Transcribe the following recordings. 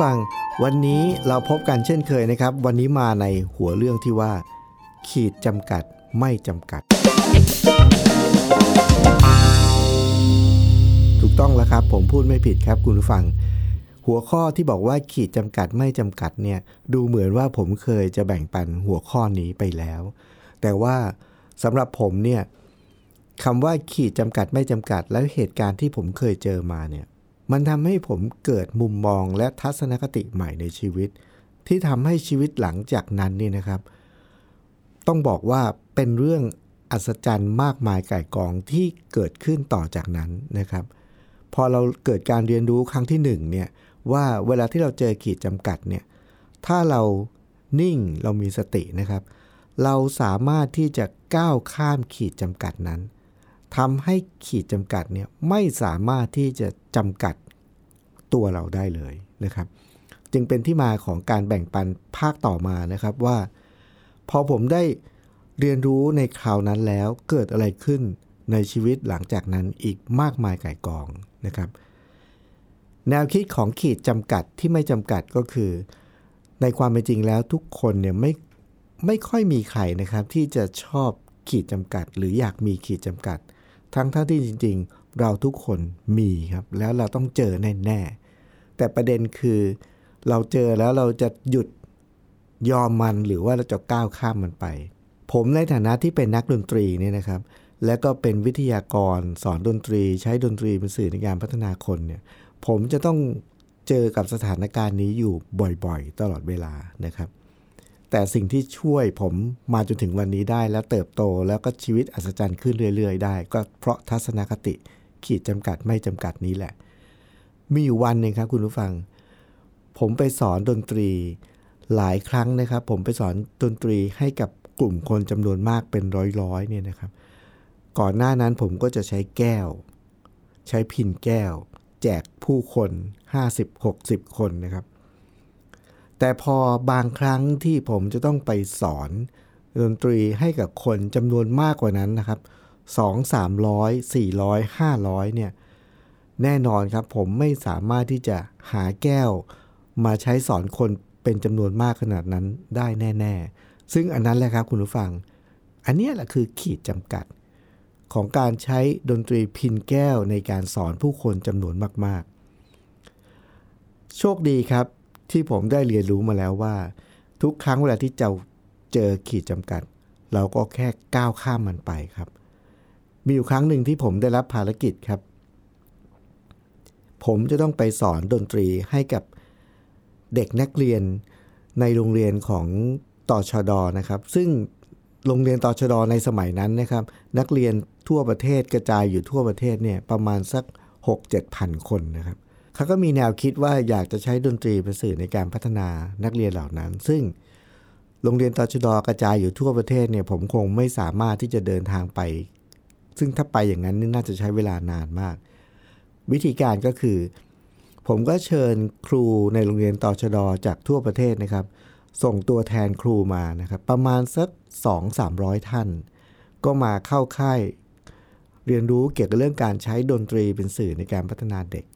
ฟัง วันนี้เราพบกันเช่นเคยนะครับ วันนี้มาในหัวเรื่องที่ว่า ขีดจำกัดไม่จำกัด ถูกต้องแล้วครับ ผมพูดไม่ผิดครับคุณผู้ฟัง หัวข้อที่บอกว่าขีดจำกัดไม่จำกัดเนี่ย ดูเหมือนว่าผมเคยจะแบ่งปันหัวข้อนี้ไปแล้ว แต่ว่าสำหรับผมเนี่ยคำว่าขีดจำกัดไม่จำกัด แล้วเหตุการณ์ที่ผมเคยเจอมาเนี่ย มันทำให้ผมเกิดมุมมองและทัศนคติใหม่ในชีวิต ที่ทำให้ชีวิตหลังจากนั้นนี่นะครับ ต้องบอกว่าเป็นเรื่องอัศจรรย์มากมายไก่กองที่เกิดขึ้นต่อจากนั้นนะครับ พอเราเกิดการเรียนรู้ครั้งที่หนึ่งเนี่ยว่าเวลาที่เราเจอขีดจำกัดเนี่ยถ้าเรานิ่งเรามีสตินะครับ เราสามารถที่จะก้าวข้ามขีดจำกัดนั้น ทำให้ขีดจำกัดเนี่ยไม่สามารถที่จะจำกัดตัวเราได้เลยนะครับ จึงเป็นที่มาของการแบ่งปันภาคต่อมานะครับว่า พอผมได้เรียนรู้ในคราวนั้นแล้วเกิดอะไรขึ้นในชีวิตหลังจากนั้นอีกมากมายไก่ายกองนะครับ แนวคิดของขีดจำกัดที่ไม่จำกัดก็คือ ในความเป็นจริงแล้วทุกคนเนี่ยไม่ไม่ค่อยมีใครนะครับที่จะชอบขีดจำกัด หรืออยากมีขีดจำกัด ทั้งทั้งที่จริง ๆ เราทุกคนมีครับ แล้วเราต้องเจอแน่ๆแต่ประเด็นคือเราเจอแล้วเราจะหยุดยอมมันหรือว่าเราจะก้าวข้ามมันไป ผมในฐานะที่เป็นนักดนตรีเนี่ยนะครับ และก็เป็นวิทยากรสอนดนตรี ใช้ดนตรีเป็นสื่อในการพัฒนาคนเนี่ย ผมจะต้องเจอกับสถานการณ์นี้อยู่บ่อยๆ ตลอดเวลานะครับ แต่สิ่งที่ช่วยผมมาจนถึงวันนี้ได้ แล้วเติบโตแล้วก็ชีวิตอัศจรรย์ขึ้นเรื่อย ๆ ได้ ก็เพราะทัศนคติขีดจำกัดไม่จำกัดนี้แหละ มีอยู่วันหนึ่งครับคุณผู้ฟัง ผมไปสอนดนตรีหลายครั้งนะครับ ผมไปสอนดนตรีให้กับกลุ่มคนจำนวนมากเป็นร้อยๆเนี่ยนะครับ ก่อนหน้านั้นผมก็จะใช้แก้ว ใช้พินแก้ว แจกผู้คน 50-60 คนนะครับ แต่พอบางครั้งที่ผมจะต้องไปสอนดนตรีให้กับคนจำนวนมากกว่านั้นนะครับ 2 300 400 500 เนี่ย แน่นอนครับผมไม่สามารถที่จะหาแก้ว มาใช้สอนคนเป็นจำนวนมากขนาดนั้นได้แน่ ๆ ซึ่งอันนั้นแหละครับคุณผู้ฟัง อันนี้แหละคือขีดจำกัด ของการใช้ดนตรีพินแก้วในการสอนผู้คนจำนวนมากๆ โชคดีครับ ที่ผมได้เรียนรู้มาแล้วว่า ทุกครั้งเวลาที่จะเจอขีดจำกัด เราก็แค่ก้าวข้ามมันไปครับ มีอยู่ครั้งหนึ่งที่ผมได้รับภารกิจครับ ผมจะต้องไปสอนดนตรีให้กับเด็กนักเรียนในโรงเรียนของตอชดนะครับ ซึ่งโรงเรียนตอชดในสมัยนั้นนะครับ นักเรียนทั่วประเทศกระจายอยู่ทั่วประเทศเนี่ยประมาณสัก 6-7พันคนนะครับ เขาก็มีแนวคิดว่าอยากจะใช้ดนตรีเป็นสื่อในการพัฒนานักเรียนเหล่านั้น ซึ่งโรงเรียนตชดกระจายอยู่ทั่วประเทศเนี่ยผมคงไม่สามารถที่จะเดินทางไป ซึ่งถ้าไปอย่างนั้นนี่น่าจะใช้เวลานานมาก วิธีการก็คือ ผมก็เชิญครูในโรงเรียนตชดจากทั่วประเทศนะครับ ส่งตัวแทนครูมานะครับประมาณสัก2-300 ท่าน ก็มาเข้าค่ายเรียนรู้เกี่ยวกับเรื่องการใช้ดนตรีเป็นสื่อในการพัฒนาเด็ก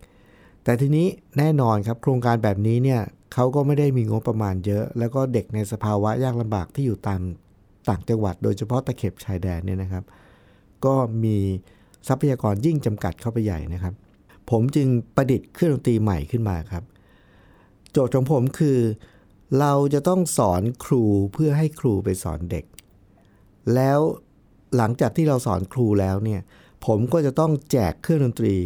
แต่ทีนี้แน่นอนครับโครงการแบบนี้เนี่ยเขาก็ไม่ได้มีงบประมาณเยอะ แล้วก็เด็กในสภาวะยากลำบากที่อยู่ตามต่างจังหวัด โดยเฉพาะตะเข็บชายแดนเนี่ยนะครับ ก็มีทรัพยากรยิ่งจำกัดเข้าไปใหญ่นะครับ ผมจึงประดิษฐ์เครื่องดนตรีใหม่ขึ้นมาครับ โจทย์ของผมคือ เราจะต้องสอนครูเพื่อให้ครูไปสอนเด็ก แล้วหลังจากที่เราสอนครูแล้วเนี่ยผมก็จะต้องแจกเครื่องดนตรี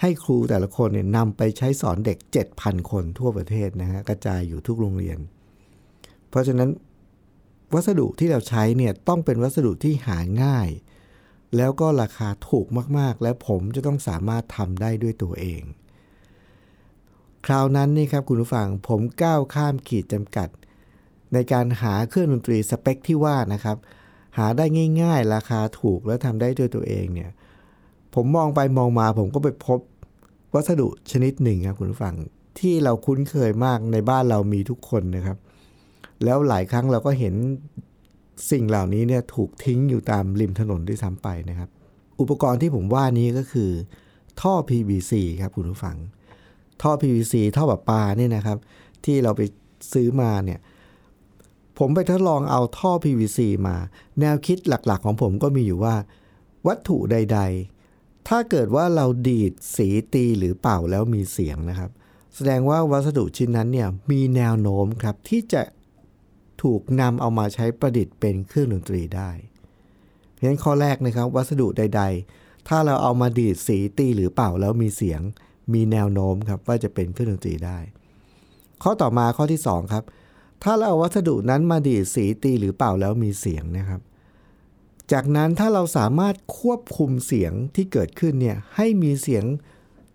ให้ครูแต่ละคนเนี่ยนำไปใช้สอนเด็ก 7,000 คนทั่วประเทศนะฮะกระจายอยู่ทุกโรงเรียน เพราะฉะนั้นวัสดุที่เราใช้เนี่ยต้องเป็นวัสดุที่หาง่าย แล้วก็ราคาถูกมากๆ และผมจะต้องสามารถทำได้ด้วยตัวเอง คราวนั้นนี่ครับคุณผู้ฟังผมก้าวข้ามขีดจำกัด ในการหาเครื่องดนตรีสเปคที่ว่านะครับ หาได้ง่าย ๆ ราคาถูกแล้วทำได้ด้วยตัวเองเนี่ย ผมมองไปมองมาผมก็ไปพบวัสดุชนิดหนึ่งครับคุณผู้ฟังที่เราคุ้นเคยมากในบ้านเรามีทุกคนนะครับ แล้วหลายครั้งเราก็เห็นสิ่งเหล่านี้เนี่ยถูกทิ้งอยู่ตามริมถนนด้วยซ้ำไปนะครับ อุปกรณ์ที่ผมว่านี้ก็คือ ท่อ PVC ครับคุณผู้ฟัง ท่อ PVC ท่อแบบปลาเนี่ยนะครับ ที่เราไปซื้อมาเนี่ยผมไปทดลองเอาท่อ PVC มา แนวคิดหลักๆ ของผมก็มีอยู่ว่า วัตถุใด ๆ ถ้าเกิดว่าเราดีดสีตีหรือเป่าแล้วมีเสียงนะครับ แสดงว่าวัสดุชิ้นนั้นเนี่ยมีแนวโน้มครับที่จะถูกนำเอามาใช้ประดิษฐ์เป็นเครื่องดนตรีได้ เพราะฉะนั้นข้อแรกนะครับ วัสดุใด ๆ ถ้าเราเอามาดีดสีตีหรือเป่าแล้วมีเสียง มีแนวโน้มครับว่าจะเป็นเครื่องดนตรีได้ ข้อต่อมาข้อที่2ครับถ้าเราเอาวัสดุนั้นมาดีดสีตีหรือเป่าแล้วมีเสียงนะครับ จากนั้นถ้าเราสามารถควบคุมเสียงที่เกิดขึ้นเนี่ยให้มีเสียง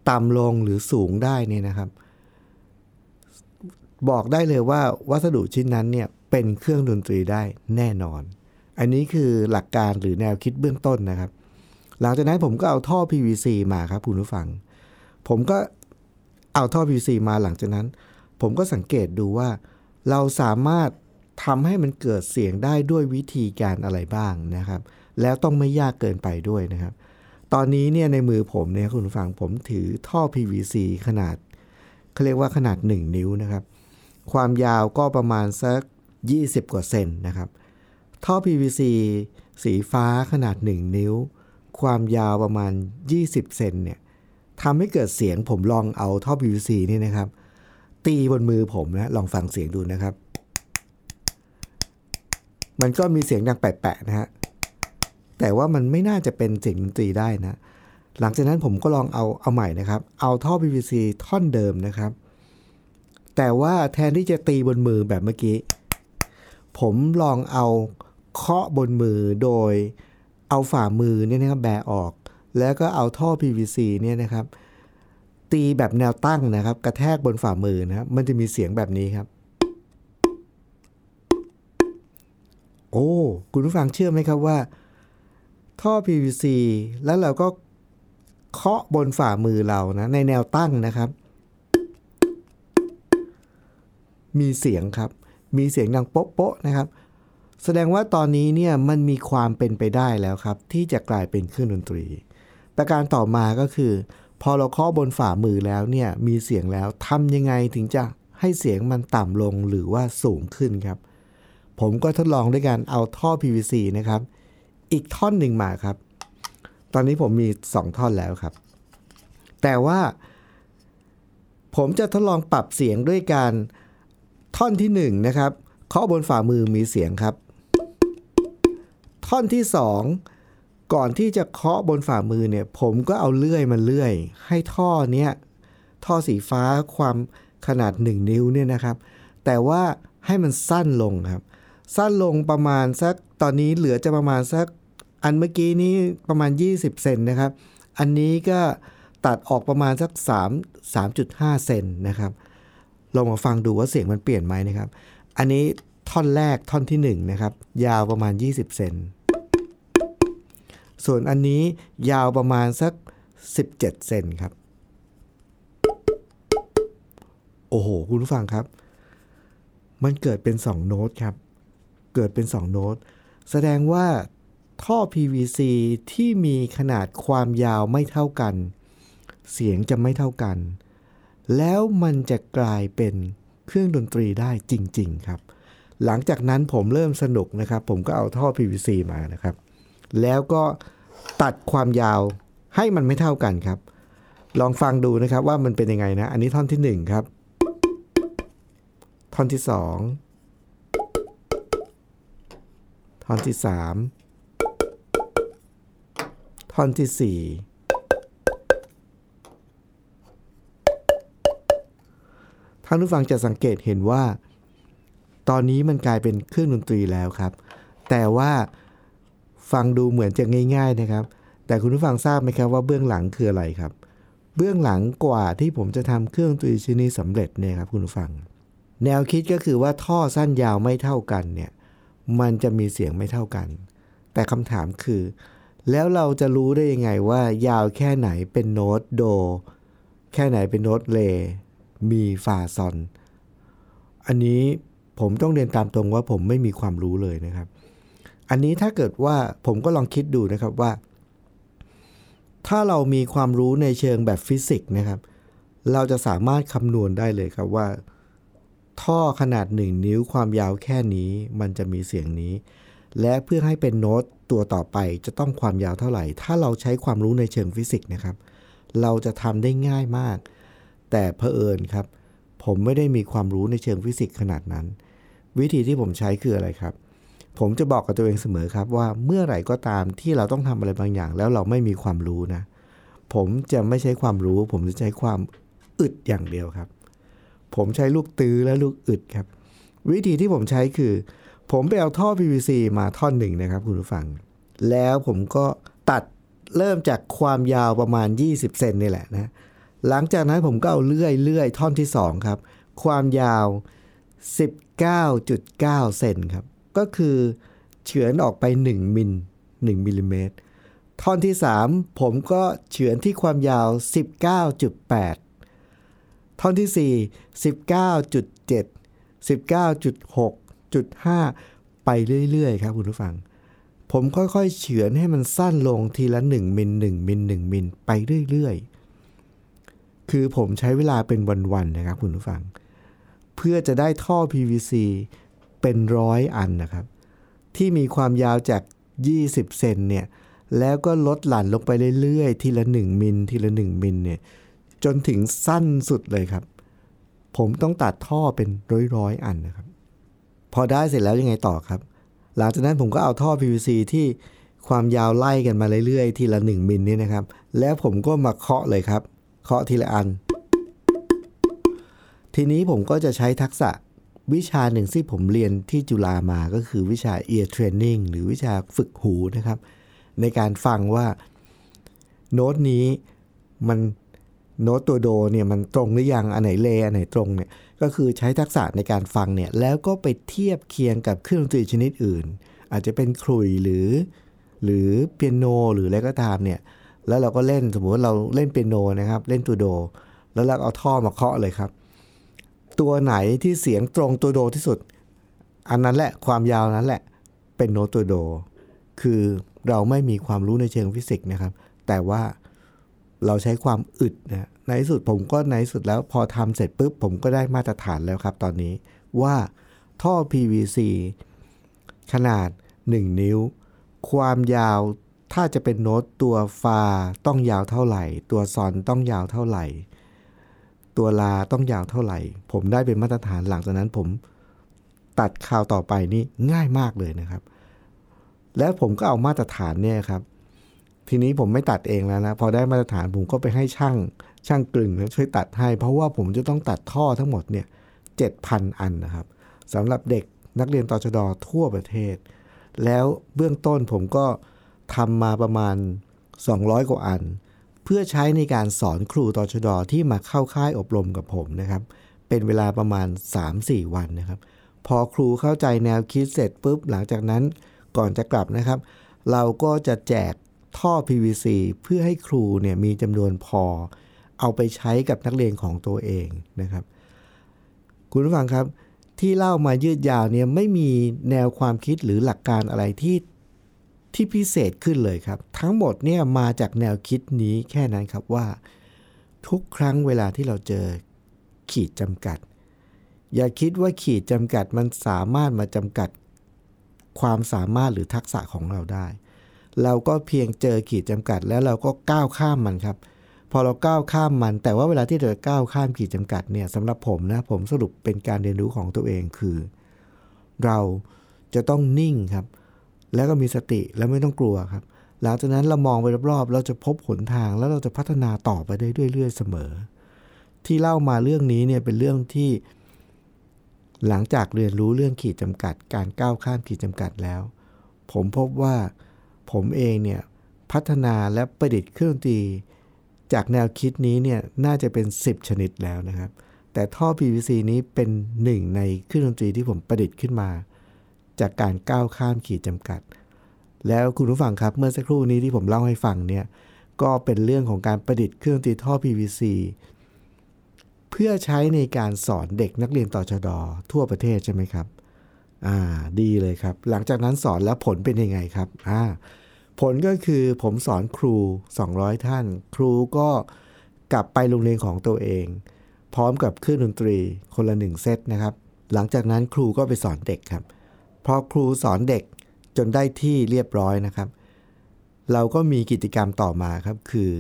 ต่ำลงหรือสูงได้เนี่ยนะครับ บอกได้เลยว่าวัสดุชิ้นนั้นเนี่ยเป็นเครื่องดนตรีได้แน่นอน อันนี้คือหลักการหรือแนวคิดเบื้องต้นนะครับ หลังจากนั้นผมก็เอาท่อ PVC มาครับคุณผู้ฟัง ผมก็เอาท่อ PVC มาหลังจากนั้น ผมก็สังเกตดูว่า เราสามารถ ทำให้มันเกิดเสียงได้ด้วยวิธีการอะไรบ้างนะครับ แล้วต้องไม่ยากเกินไปด้วยนะครับ ตอนนี้เนี่ยในมือผมเนี่ยคุณผู้ฟังผมถือท่อ PVC ขนาดเขาเรียกว่าขนาด 1 นิ้วนะครับ ความยาวก็ประมาณสัก 20 กว่าเซนนะครับ ท่อ PVC สีฟ้าขนาด 1 นิ้ว ความยาวประมาณ 20 เซนเนี่ยทำให้เกิดเสียงผมลองเอาท่อ PVC นี่นะครับ ตีบนมือผมนะลองฟังเสียงดูนะครับ มันก็มีเสียงดังแปะๆนะฮะ แต่ว่ามันไม่น่าจะเป็นเสียงดนตรีได้นะ หลังจากนั้นผมก็ลองเอาเอาใหม่นะครับ เอาท่อ PVC ท่อนเดิมนะครับ แต่ว่าแทนที่จะตีบนมือแบบเมื่อกี้ ผมลองเอาเคาะบนมือโดยเอาฝ่ามือเนี่ยนะครับแบออก แล้วก็เอาท่อ PVC เนี่ยนะครับ ตีแบบแนวตั้งนะครับ กระแทกบนฝ่ามือนะครับมันจะมีเสียงแบบนี้ครับ โอ้ คุณผู้ฟังเชื่อไหมครับว่า ท่อ PVC แล้วเราก็เคาะบนฝ่ามือเรานะในแนวตั้งนะครับ มีเสียงครับ มีเสียงดังโป๊ะๆนะครับ แสดงว่าตอนนี้เนี่ยมันมีความเป็นไปได้แล้วครับ ที่จะกลายเป็นเครื่องดนตรี ประการต่อมาก็คือ พอเราเคาะบนฝ่ามือแล้วเนี่ยมีเสียงแล้วทำยังไงถึงจะให้เสียงมันต่ำลงหรือว่าสูงขึ้นครับ ผมก็ทดลองด้วยการเอาท่อ PVC นะครับ อีกท่อนหนึ่งมาครับ ตอนนี้ผมมี 2 ท่อนแล้วครับ แต่ว่า ผมจะทดลองปรับเสียงด้วยการท่อนที่1นะครับเคาะบนฝ่ามือมีเสียงครับ ท่อนที่ 2 ก่อนที่จะเคาะบนฝ่ามือเนี่ย ผมก็เอาเลื่อยมาเลื่อย ให้ท่อเนี้ยท่อสีฟ้าความขนาด 1 นิ้วเนี่ยนะครับ แต่ว่าให้มันสั้นลงครับ สั้นลงประมาณสักตอนนี้เหลือจะประมาณสักอันเมื่อกี้นี้ประมาณ 20 เซนนะครับ อันนี้ก็ตัดออกประมาณสัก 3 3.5 เซนนะครับ ลองมาฟังดูว่าเสียงมันเปลี่ยนไหมนะครับ อันนี้ท่อนแรกท่อนที่ 1 นะครับ ยาวประมาณ 20 เซน ส่วนอันนี้ยาวประมาณสัก 17 เซนครับ โอ้โห คุณผู้ฟังครับ มันเกิดเป็น 2 โน้ตครับ เกิดเป็น 2 โน้ต แสดงว่าท่อ PVC ที่มีขนาดความยาวไม่เท่ากัน เสียงจะไม่เท่ากัน แล้วมันจะกลายเป็นเครื่องดนตรีได้จริง ๆ ครับ หลังจากนั้นผมเริ่มสนุกนะครับ ผมก็เอาท่อ PVC มานะครับ แล้วก็ตัดความยาวให้มันไม่เท่ากันครับ ลองฟังดูนะครับว่ามันเป็นยังไงนะ อันนี้ท่อนที่ 1 ครับ ท่อนที่ 2 ท่อนที่ 3 ท่อนที่ 4 ท่านผู้ฟังจะสังเกตเห็นว่า ตอนนี้มันกลายเป็นเครื่องดนตรีแล้วครับ แต่ว่าฟังดูเหมือนจะง่าย ๆนะครับ แต่คุณผู้ฟังทราบไหมครับว่าเบื้องหลังคืออะไรครับ เบื้องหลังกว่าที่ผมจะทำเครื่องดนตรีชิ้นนี้สำเร็จเนี่ยครับคุณผู้ฟัง แนวคิดก็คือว่าท่อสั้นยาวไม่เท่ากันเนี่ย มันจะมีเสียงไม่เท่ากัน แต่คำถามคือ แล้วเราจะรู้ได้ยังไงว่ายาวแค่ไหนเป็นโน้ตโด แค่ไหนเป็นโน้ตเล มีฟาซอล อันนี้ผมต้องเรียนตามตรงว่าผมไม่มีความรู้เลยนะครับ อันนี้ถ้าเกิดว่าผมก็ลองคิดดูนะครับว่า ถ้าเรามีความรู้ในเชิงแบบฟิสิกส์นะครับ เราจะสามารถคำนวณได้เลยครับว่า ท่อขนาด 1 นิ้วความยาวแค่นี้มันจะมีเสียงนี้ และเพื่อให้เป็นโน้ตตัวต่อไปจะต้องความยาวเท่าไหร่ ถ้าเราใช้ความรู้ในเชิงฟิสิกส์นะครับ เราจะทำได้ง่ายมาก แต่เผอิญครับ ผมไม่ได้มีความรู้ในเชิงฟิสิกส์ขนาดนั้น วิธีที่ผมใช้คืออะไรครับ ผมจะบอกกับตัวเองเสมอครับว่าเมื่อไหร่ก็ตามที่เราต้องทำอะไรบางอย่าง แล้วเราไม่มีความรู้นะ ผมจะไม่ใช้ความรู้ ผมจะใช้ความอึดอย่างเดียวครับ ผมใช้ลูกตื้อและลูกอึดครับ วิธีที่ผมใช้คือ ผมไปเอาท่อ PVC มาท่อนหนึ่งนะครับ คุณผู้ฟัง แล้วผมก็ตัดเริ่มจากความยาวประมาณ 20 เซนนี่แหละนะ หลังจากนั้นผมก็เอาเลื่อยเลื่อยท่อนที่ 2 ครับ ความยาว 19.9 เซนครับ ก็คือเฉือนออกไป 1 มิล1มิลลิเมตรท่อนที่ 3 ผมก็เฉือนที่ความยาว 19.8 ท่อนที่ 4 19.7 19.6.5 ไปเรื่อยๆ ครับคุณผู้ฟัง ผมค่อยๆ เฉือนให้มันสั้นลงทีละ 1 มิล 1 มิล 1 มิล ไปเรื่อยๆ คือผมใช้เวลาเป็นวันๆ นะครับคุณผู้ฟัง เพื่อจะได้ท่อ PVC เป็นร้อยอันนะครับ ที่มีความยาวจาก 20 เซนเนี่ย แล้วก็ลดหลั่นลงไปเรื่อยๆ ทีละ 1 มิล ทีละ 1 มิลเนี่ย จนถึงสั้นสุดเลยครับ ผมต้องตัดท่อเป็นร้อยๆอันนะครับ พอได้เสร็จแล้วยังไงต่อครับ หลังจากนั้นผมก็เอาท่อ PVC ที่ความยาวไล่กันมาเรื่อยๆ ทีละ 1 มิลนี่นะครับ แล้วผมก็มาเคาะเลยครับ เคาะทีละอัน ทีนี้ผมก็จะใช้ทักษะวิชาหนึ่งที่ผมเรียนที่จุฬามาก็คือวิชา ear training หรือวิชาฝึกหูนะครับ ในการฟังว่า โน้ตนี้มัน โน้ตตัวโดเนี่ยมันตรงหรือยังอันไหนเลอันไหนตรงเนี่ยก็คือใช้ทักษะในการฟังเนี่ยแล้วก็ไปเทียบเคียงกับเครื่องดนตรีชนิดอื่น อาจจะเป็นครุยหรือ หรือเปียโนหรืออะไรก็ตามเนี่ยแล้วเราก็เล่นสมมติว่าเราเล่นเปียโนนะครับ เล่นตัวโด แล้วเราเอาท่อมาเคาะเลยครับ ตัวไหนที่เสียงตรงตัวโดที่สุด อันนั้นแหละความยาวนั้นแหละ เป็นโน้ตตัวโด คือเราไม่มีความรู้ในเชิงฟิสิกส์นะครับ แต่ว่า เราใช้ความอึดนะในที่สุดผมก็ในที่สุดแล้วพอทำเสร็จปุ๊บผมก็ได้มาตรฐานแล้วครับตอนนี้ว่าท่อ PVC ขนาด 1 นิ้ว ความยาวถ้าจะเป็นโน้ตตัวฟาต้องยาวเท่าไหร่ ตัวซอนต้องยาวเท่าไหร่ ตัวลาต้องยาวเท่าไหร่ ผมได้เป็นมาตรฐานหลังจากนั้นผมตัดข่าวต่อไปนี่ง่ายมากเลยนะครับ แล้วผมก็เอามาตรฐานเนี่ยครับ ทีนี้ผมไม่ตัดเองแล้วนะ พอได้มาตรฐานผมก็ไปให้ช่างช่างกลึงช่วยตัดให้ เพราะว่าผมจะต้องตัดท่อทั้งหมดเนี่ยเจ็ดพันอันนะครับสำหรับเด็กนักเรียนตชดทั่วประเทศ แล้วเบื้องต้นผมก็ทำมาประมาณ 200 กว่าอัน เพื่อใช้ในการสอนครูตชดที่มาเข้าค่ายอบรมกับผมนะครับ เป็นเวลาประมาณ 3-4 วันนะครับ พอครูเข้าใจแนวคิดเสร็จปุ๊บหลังจากนั้นก่อนจะกลับนะครับ เราก็จะแจก ท่อ PVC เพื่อให้ครูเนี่ยมีจำนวนพอ เอาไปใช้กับนักเรียนของตัวเองนะครับ คุณผู้ฟังครับที่เล่ามายืดยาวเนี่ยไม่มีแนวความคิดหรือหลักการอะไรที่ที่พิเศษขึ้นเลยครับ ทั้งหมดเนี่ยมาจากแนวคิดนี้แค่นั้นครับว่า ทุกครั้งเวลาที่เราเจอขีดจำกัด อย่าคิดว่าขีดจำกัดมันสามารถมาจำกัดความสามารถหรือทักษะของเราได้ เราก็เพียงเจอขีดจำกัด แล้วเราก็ก้าวข้ามมันครับ พอเราก้าวข้ามมัน แต่ว่าเวลาที่เราก้าวข้ามขีดจำกัดเนี่ยสำหรับผมนะผมสรุปเป็นการเรียนรู้ของตัวเองคือ เราจะต้องนิ่งครับ แล้วก็มีสติแล้วไม่ต้องกลัวครับ หลังจากนั้นเรามองไปรอบๆ เราจะพบหนทางแล้วเราจะพัฒนาต่อไปได้เรื่อยๆเสมอ ที่เล่ามาเรื่องนี้เนี่ยเป็นเรื่องที่ หลังจากเรียนรู้เรื่องขีดจำกัด การก้าวข้ามขีดจำกัดแล้ว ผมพบว่า ผมเองเนี่ยพัฒนาและประดิษฐ์เครื่องดนตรี จากแนวคิดนี้เนี่ยน่าจะเป็น 10 ชนิดแล้วนะครับ แต่ท่อ PVC นี้เป็นหนึ่งในเครื่องดนตรีที่ผมประดิษฐ์ขึ้นมา จากการก้าวข้ามขีดจำกัด แล้วคุณผู้ฟังครับเมื่อสักครู่นี้ที่ผมเล่าให้ฟังเนี่ยก็เป็นเรื่องของการประดิษฐ์เครื่องดนตรีท่อ PVC เพื่อใช้ในการสอนเด็กนักเรียนต่อชดอทั่วประเทศใช่ไหมครับ อ่า ดีเลยครับ หลังจากนั้นสอนแล้วผลเป็นยังไงครับ อ่า ผลก็คือผมสอนครู 200 ท่าน ครูก็กลับไปโรงเรียนของตัวเอง พร้อมกับเครื่องดนตรีคนละหนึ่งเซตนะครับ หลังจากนั้นครูก็ไปสอนเด็กครับพอครูสอนเด็กจนได้ที่เรียบร้อยนะครับ เราก็มีกิจกรรมต่อมาครับคือ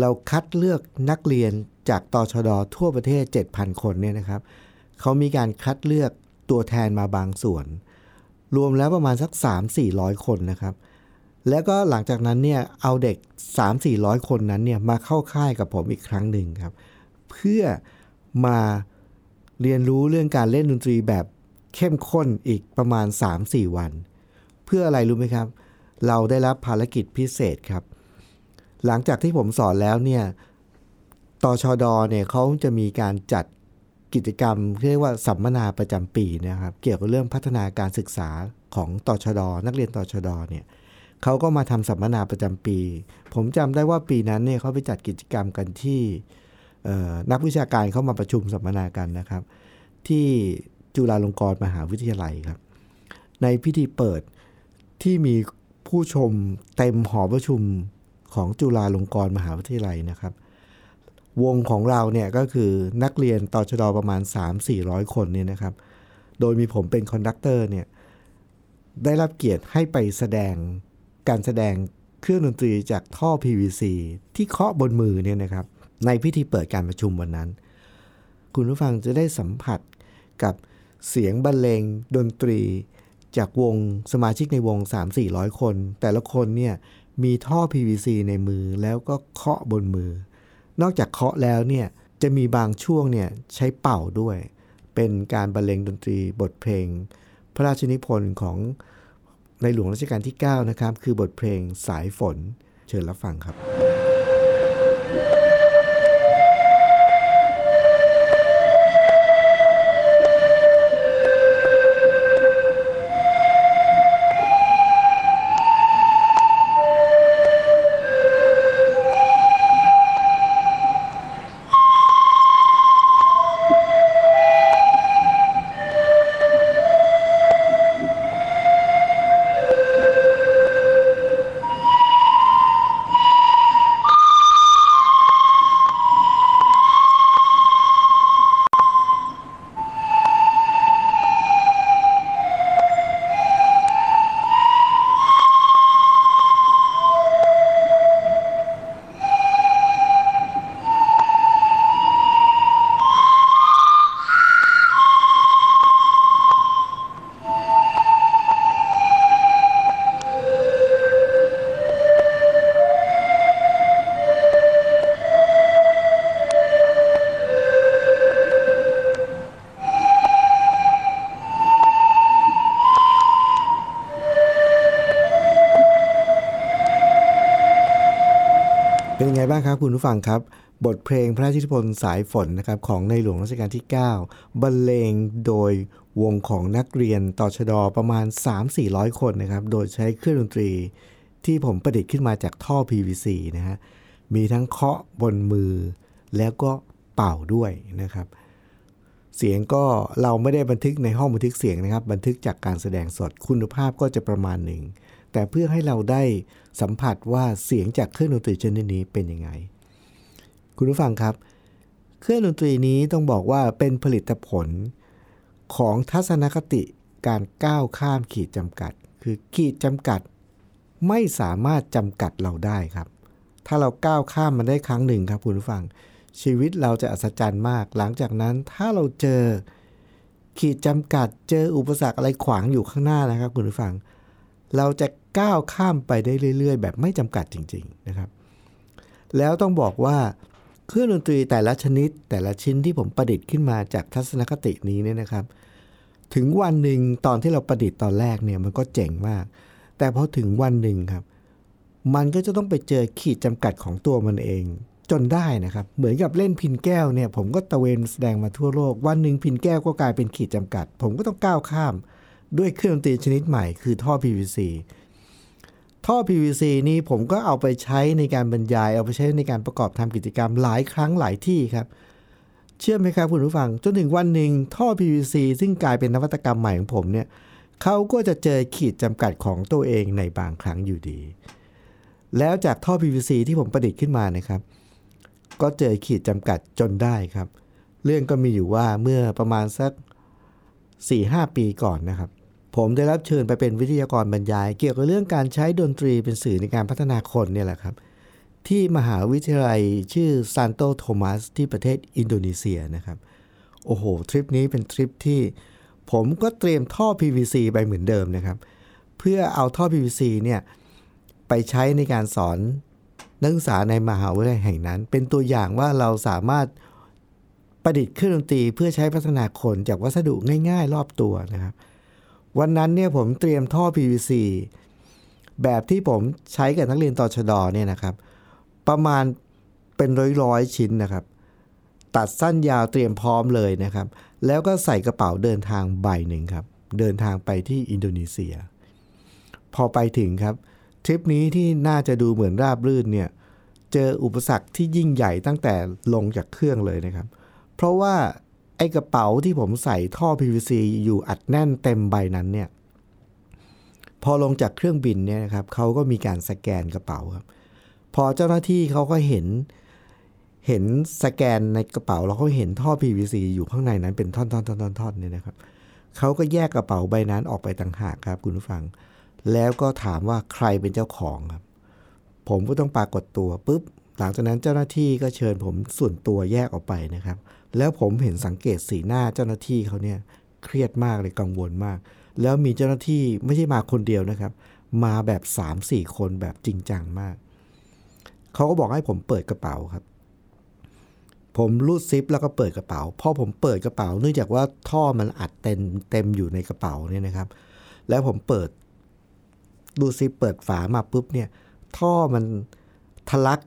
เราคัดเลือกนักเรียนจากตชดทั่วประเทศ 7,000 คนเนี่ยนะครับเขามีการคัดเลือกตัวแทนมาบางส่วน รวมแล้วประมาณสัก 3-400 คนนะครับ แล้วก็หลังจากนั้นเนี่ยเอาเด็ก 3-400 คนนั้นเนี่ยมาเข้าค่ายกับผมอีกครั้งหนึ่งครับ เพื่อมาเรียนรู้เรื่องการเล่นดนตรีแบบเข้มข้นอีกประมาณ 3-4 วัน เพื่ออะไรรู้ไหมครับ เราได้รับภารกิจพิเศษครับ หลังจากที่ผมสอนแล้วเนี่ยตชดเนี่ยเขาจะมีการจัดกิจกรรมเรียกว่าสัมมนาประจำปีนะครับ เกี่ยวกับเรื่องพัฒนาการศึกษาของตชดนักเรียนตชดเนี่ย เขาก็มาทำสัมมนาประจำปี ผมจำได้ว่าปีนั้นเนี่ยเขาไปจัดกิจกรรมกันที่นักวิชาการเข้ามาประชุมสัมมนากันนะครับ ที่จุฬาลงกรณ์มหาวิทยาลัยครับ ในพิธีเปิดที่มีผู้ชมเต็มหอประชุมของจุฬาลงกรณ์มหาวิทยาลัยนะครับ วงของเราเนี่ยก็คือนักเรียนต่อชดประมาณ 3-400 คนเนี่ยนะครับ โดยมีผมเป็น conductor เนี่ยได้รับเกียรติให้ไปแสดง การแสดงเครื่องดนตรีจากท่อ PVC ที่เคาะบนมือเนี่ยนะครับ ในพิธีเปิดการประชุมวันนั้น คุณผู้ฟังจะได้สัมผัสกับเสียงบรรเลงดนตรี จากวงสมาชิกในวง 3-400 คน แต่ละคนเนี่ยมีท่อ PVC ในมือแล้วก็เคาะบนมือ นอกจากเคาะแล้วเนี่ยจะมีบางช่วงเนี่ยใช้เป่าด้วย เป็นการบรรเลงดนตรีบทเพลง พระราชนิพนธ์ของ ในหลวงรัชกาลที่ 9 นะครับ คือบทเพลงสายฝน เชิญรับฟังครับ นยังไงบ้างครับคุณผู้ฟังครับ บทเพลงพระราชนิพนธ์สายฝนนะครับของในหลวงรัชกาลที่ 9 บรรเลงโดยวงของนักเรียนต่อชดประมาณ 3-400 คนนะครับ โดยใช้เครื่องดนตรี ที่ผมประดิษฐ์ขึ้นมาจากท่อ PVC นะฮะมีทั้งเคาะบนมือ แล้วก็เป่าด้วยนะครับ เสียงก็เราไม่ได้บันทึกในห้องบันทึกเสียงนะครับ บันทึกจากการแสดงสดคุณภาพก็จะประมาณหนึ่ง แต่เพื่อให้เราได้สัมผัสว่าเสียงจากเครื่องดนตรีชนิดนี้เป็นยังไง คุณผู้ฟังครับ เครื่องดนตรีนี้ต้องบอกว่าเป็นผลิตผลของทัศนคติการก้าวข้ามขีดจำกัด คือขีดจำกัดไม่สามารถจำกัดเราได้ครับ ถ้าเราก้าวข้ามมันได้ครั้งหนึ่งครับคุณผู้ฟัง ชีวิตเราจะอัศจรรย์มาก หลังจากนั้นถ้าเราเจอขีดจำกัดเจออุปสรรคอะไรขวางอยู่ข้างหน้านะครับคุณผู้ฟัง เราจะ ก้าวข้ามไปได้เรื่อย ๆ แบบไม่จำกัดจริง ๆนะครับ แล้วต้องบอกว่าเครื่องดนตรีแต่ละชนิดแต่ละชิ้นที่ผมประดิษฐ์ขึ้นมาจากทัศนคตินี้เนี่ยนะครับ ถึงวันหนึ่งตอนที่เราประดิษฐ์ตอนแรกเนี่ยมันก็เจ๋งมาก แต่พอถึงวันหนึ่งครับ มันก็จะต้องไปเจอขีดจำกัดของตัวมันเอง จนได้นะครับ เหมือนกับเล่นพินแก้วเนี่ยผมก็ตะเวนแสดงมาทั่วโลก วันหนึ่งพินแก้วก็กลายเป็นขีดจำกัด ผมก็ต้องก้าวข้าม ด้วยเครื่องดนตรีชนิดใหม่คือท่อ PVC ท่อ PVC นี่ผมก็เอาไปใช้ในการบรรยาย เอาไปใช้ในการประกอบทำกิจกรรมหลายครั้งหลายที่ครับ เชื่อไหมครับคุณผู้ฟัง จนถึงวันหนึ่งท่อ PVC ซึ่งกลายเป็นนวัตกรรมใหม่ของผมเนี่ยเขาก็จะเจอขีดจำกัดของตัวเองในบางครั้งอยู่ดี แล้วจากท่อ PVC ที่ผมประดิษฐ์ขึ้นมานะครับ ก็เจอขีดจำกัดจนได้ครับ เรื่องก็มีอยู่ว่าเมื่อประมาณสัก4-5 ปีก่อนนะครับ ผมได้รับเชิญไปเป็นวิทยากรบรรยาย เกี่ยวกับเรื่องการใช้ดนตรีเป็นสื่อในการพัฒนาคนเนี่ยแหละครับ ที่มหาวิทยาลัยชื่อซานโตโทมัสที่ประเทศอินโดนีเซียนะครับ โอ้โห ทริปนี้เป็นทริปที่ผมก็เตรียมท่อ PVC ไปเหมือนเดิมนะครับ เพื่อเอาท่อ PVC เนี่ยไปใช้ในการสอนนักศึกษาในมหาวิทยาลัยแห่งนั้น เป็นตัวอย่างว่าเราสามารถประดิษฐ์เครื่องดนตรีเพื่อใช้พัฒนาคนจากวัสดุง่าย ๆ รอบตัวนะครับ วันนั้นเนี่ยผมเตรียมท่อ PVC แบบที่ผมใช้กับนักเรียนตอชดอเนี่ยนะครับ ประมาณเป็นร้อยๆชิ้นนะครับ ตัดสั้นยาวเตรียมพร้อมเลยนะครับ แล้วก็ใส่กระเป๋าเดินทางใบหนึ่งครับ เดินทางไปที่อินโดนีเซีย พอไปถึงครับทริปนี้ที่น่าจะดูเหมือนราบรื่นเนี่ยเจออุปสรรคที่ยิ่งใหญ่ตั้งแต่ลงจากเครื่องเลยนะครับ เพราะว่า ไอ้กระเป๋าที่ผมใส่ท่อ PVC อยู่อัดแน่นเต็มใบนั้นเนี่ย พอลงจากเครื่องบินเนี่ยนะครับเขาก็มีการสแกนกระเป๋าครับ พอเจ้าหน้าที่เขาก็เห็น เห็นสแกนในกระเป๋าแล้วเขาเห็นท่อ PVC อยู่ข้างในนั้นเป็นท่อนๆๆๆๆเนี่ยนะครับเขาก็แยกกระเป๋าใบนั้นออกไปต่างหากครับคุณผู้ฟัง แล้วก็ถามว่าใครเป็นเจ้าของครับ ผมก็ต้องปรากฏตัวปุ๊บ หลังจากนั้นเจ้าหน้าที่ก็เชิญผมส่วนตัวแยกออกไปนะครับ แล้วผมเห็นสังเกตสีหน้าเจ้าหน้าที่เขาเนี่ยเครียดมากเลยกังวลมาก แล้วมีเจ้าหน้าที่ไม่ใช่มาคนเดียวนะครับ มาแบบ 3-4 คนแบบจริงจังมาก เขาก็บอกให้ผมเปิดกระเป๋าครับ ผมรูดซิปแล้วก็เปิดกระเป๋าพอผมเปิดกระเป๋าเนื่องจากว่าท่อมันอัดเต็มเต็มอยู่ในกระเป๋าเนี่ยนะครับ แล้วผมเปิดรูดซิปเปิดฝามาปุ๊บเนี่ยท่อมันทะลัก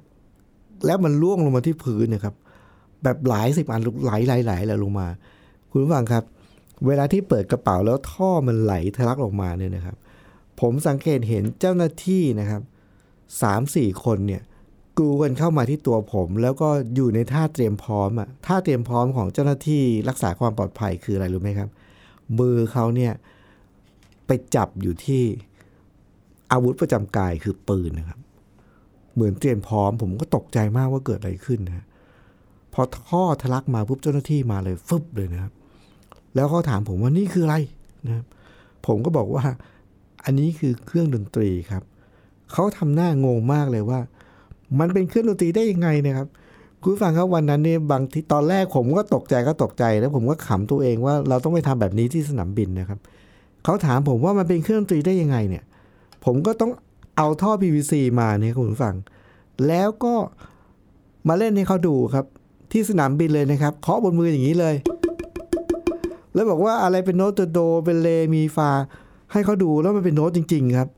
แล้วมันล่วงลงมาที่พื้นนะครับ แบบหลายสิบอันไหลไหลไหลไหลลงมา คุณผู้ฟังครับ เวลาที่เปิดกระเป๋าแล้วท่อมันไหลทะลักออกมาเนี่ยนะครับ ผมสังเกตเห็นเจ้าหน้าที่นะครับสามสี่คนเนี่ยกรูกันเข้ามาที่ตัวผม แล้วก็อยู่ในท่าเตรียมพร้อมอะท่าเตรียมพร้อมของเจ้าหน้าที่รักษาความปลอดภัยคืออะไรรู้ไหมครับ มือเขาเนี่ยไปจับอยู่ที่อาวุธประจำกายคือปืนนะครับ เหมือนเตรียมพร้อม ผมก็ตกใจมากว่าเกิดอะไรขึ้นนะพอท่อทะลักมาปุ๊บเจ้าหน้าที่มาเลยฟึบเลยนะครับ แล้วเขาถามผมว่านี่คืออะไรนะครับ ผมก็บอกว่า อันนี้คือเครื่องดนตรีครับเขาทำหน้างงมากเลยว่า มันเป็นเครื่องดนตรีได้ยังไงนะครับคุณฟังครับวันนั้นเนี่ยบางทีตอนแรกผมก็ตกใจก็ตกใจแล้วผมก็ขำตัวเองว่าเราต้องไปทำแบบนี้ที่สนามบินนะครับเขาถามผมว่ามันเป็นเครื่องดนตรีได้ยังไงเนี่ย ผมก็ต้อง เอาท่อ PVC มาเนี่ยคุณผู้ฟัง แล้วก็มาเล่นให้เขาดูครับ ที่สนามบินเลยนะครับเคาะบนมืออย่างนี้เลย แล้วบอกว่าอะไรเป็นโน้ตโดเป็นเลมีฟา ให้เขาดูแล้วมันเป็นโน้ตจริง ๆ ครับ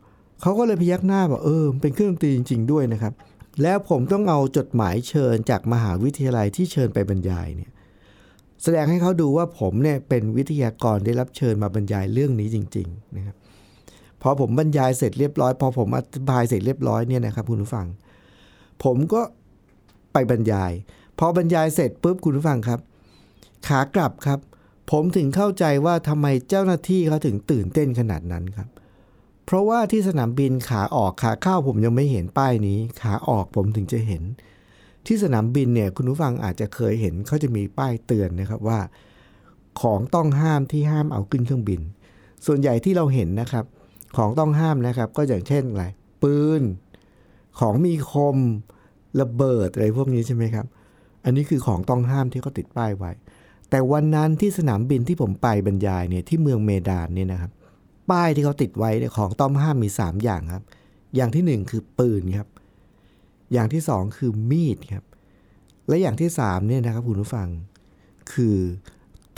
เขาก็เลยพยักหน้าบอกเออเป็นเครื่องดนตรีจริง ๆ ด้วยนะครับ แล้วผมต้องเอาจดหมายเชิญจากมหาวิทยาลัยที่เชิญไปบรรยายเนี่ยแสดงให้เขาดูว่าผมเนี่ยเป็นวิทยากรได้รับเชิญมาบรรยายเรื่องนี้จริง ๆ นะครับ พอผมบรรยายเสร็จเรียบร้อย พอผมอธิบายเสร็จเรียบร้อยเนี่ยนะครับคุณผู้ฟัง ผมก็ไปบรรยาย พอบรรยายเสร็จปุ๊บคุณผู้ฟังครับ ขากลับครับ ผมถึงเข้าใจว่าทำไมเจ้าหน้าที่เขาถึงตื่นเต้นขนาดนั้นครับ เพราะว่าที่สนามบินขาออกขาเข้าผมยังไม่เห็นป้ายนี้ ขาออกผมถึงจะเห็น ที่สนามบินเนี่ยคุณผู้ฟังอาจจะเคยเห็นเขาจะมีป้ายเตือนนะครับว่า ของต้องห้ามที่ห้ามเอาขึ้นเครื่องบิน ส่วนใหญ่ที่เราเห็นนะครับ ของต้องห้ามนะครับ ก็อย่างเช่นอะไรปืน ของมีคมระเบิดอะไรพวกนี้ใช่ไหมครับ อันนี้คือของต้องห้ามที่เขาติดป้ายไว้ แต่วันนั้นที่สนามบินที่ผมไปบรรยายเนี่ยที่เมืองเมดานเนี่ยนะครับ ป้ายที่เขาติดไว้เนี่ยของต้องห้ามมี 3 อย่างครับ อย่างที่ 1 คือปืนครับ อย่างที่ 2 คือมีดครับ และอย่างที่3เนี่ยนะครับคุณผู้ฟัง คือ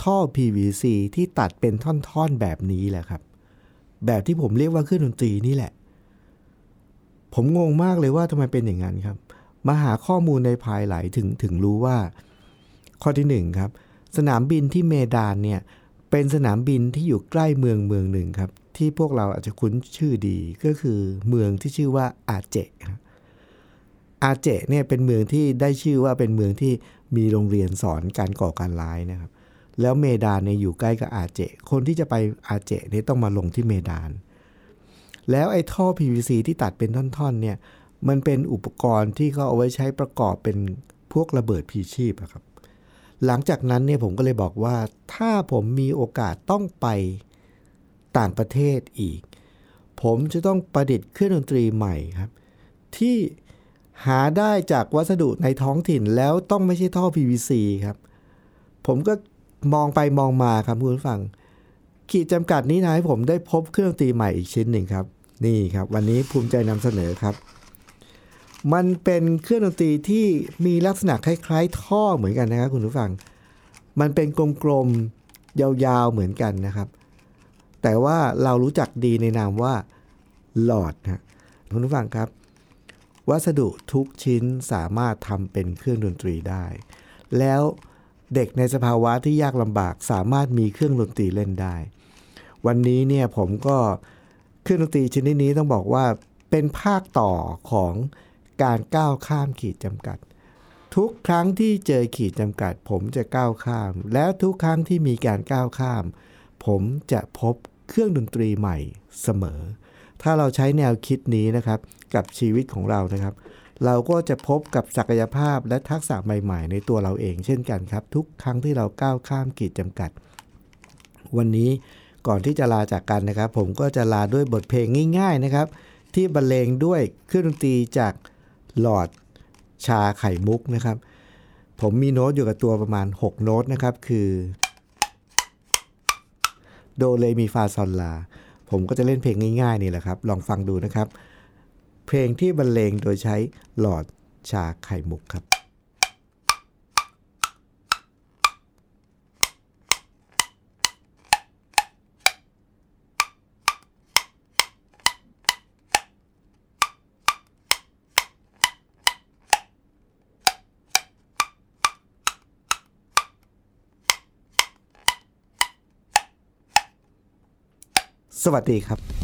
ท่อ PVC ที่ตัดเป็นท่อนๆแบบนี้แหละครับ แบบที่ผมเรียกว่าเครื่องดนตรีนี่แหละ ผมงงมากเลยว่าทำไมเป็นอย่างนั้นครับ มาหาข้อมูลในภายหลังถึงถึงรู้ว่า ข้อที่หนึ่งครับ สนามบินที่เมดานเนี่ยเป็นสนามบินที่อยู่ใกล้เมืองเมืองหนึ่งครับ ที่พวกเราอาจจะคุ้นชื่อดีก็คือเมืองที่ชื่อว่าอาเจครับอาเจเนี่ยเป็นเมืองที่ได้ชื่อว่าเป็นเมืองที่มีโรงเรียนสอนการก่อการร้ายนะครับ แล้วเมดานเนี่ยอยู่ใกล้กับอาเจ คนที่จะไปอาเจเนี่ยต้องมาลงที่เมดาน แล้วไอ้ท่อ PVC ที่ตัดเป็นท่อนๆเนี่ยมันเป็นอุปกรณ์ที่เขาเอาไว้ใช้ประกอบเป็นพวกระเบิดพีชีพอะครับ หลังจากนั้นเนี่ยผมก็เลยบอกว่าถ้าผมมีโอกาสต้องไปต่างประเทศอีก ผมจะต้องประดิษฐ์เครื่องดนตรีใหม่ครับ ที่หาได้จากวัสดุในท้องถิ่นแล้วต้องไม่ใช่ท่อ PVC ครับ ผมก็ มองไปมองมาครับคุณผู้ฟัง ขีดจำกัดนี้นะให้ผมได้พบเครื่องดนตรีใหม่อีกชิ้นหนึ่งครับ นี่ครับ วันนี้ภูมิใจนำเสนอครับ มันเป็นเครื่องดนตรีที่มีลักษณะคล้าย ๆ ท่อเหมือนกันนะครับคุณผู้ฟัง มันเป็นกลมๆยาวๆเหมือนกันนะครับ แต่ว่าเรารู้จักดีในนามว่าหลอดนะคุณผู้ฟังครับ วัสดุทุกชิ้นสามารถทำเป็นเครื่องดนตรีได้ แล้ว เด็กในสภาวะที่ยากลำบากสามารถมีเครื่องดนตรีเล่นได้ วันนี้เนี่ยผมก็เครื่องดนตรีชนิดนี้ต้องบอกว่าเป็นภาคต่อของการก้าวข้ามขีดจำกัด ทุกครั้งที่เจอขีดจำกัด ผมจะก้าวข้าม และทุกครั้งที่มีการก้าวข้าม ผมจะพบเครื่องดนตรีใหม่เสมอ ถ้าเราใช้แนวคิดนี้นะครับ กับชีวิตของเรานะครับ เราก็จะพบกับศักยภาพและทักษะใหม่ ๆ ในตัวเราเองเช่นกันครับ ทุกครั้งที่เราก้าวข้ามขีดจำกัด วันนี้ก่อนที่จะลาจากกันนะครับ ผมก็จะลาด้วยบทเพลงง่าย ๆนะครับ ที่บรรเลงด้วยเครื่องดนตรีจากหลอดชาไข่มุกนะครับ ผมมีโน้ตอยู่กับตัวประมาณ 6 โน้ตนะครับ คือโดเลมีฟาซอลลา ผมก็จะเล่นเพลงง่ายๆนี่แหละครับ ลองฟังดูนะครับ เพลงที่บรรเลงโดยใช้หลอดชาไข่มุกครับสวัสดีครับ